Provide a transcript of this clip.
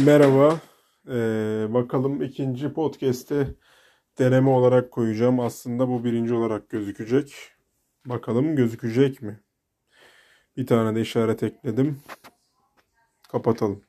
Merhaba. Ee, bakalım ikinci podcast'te deneme olarak koyacağım. Aslında bu birinci olarak gözükecek. Bakalım gözükecek mi? Bir tane de işaret ekledim. Kapatalım.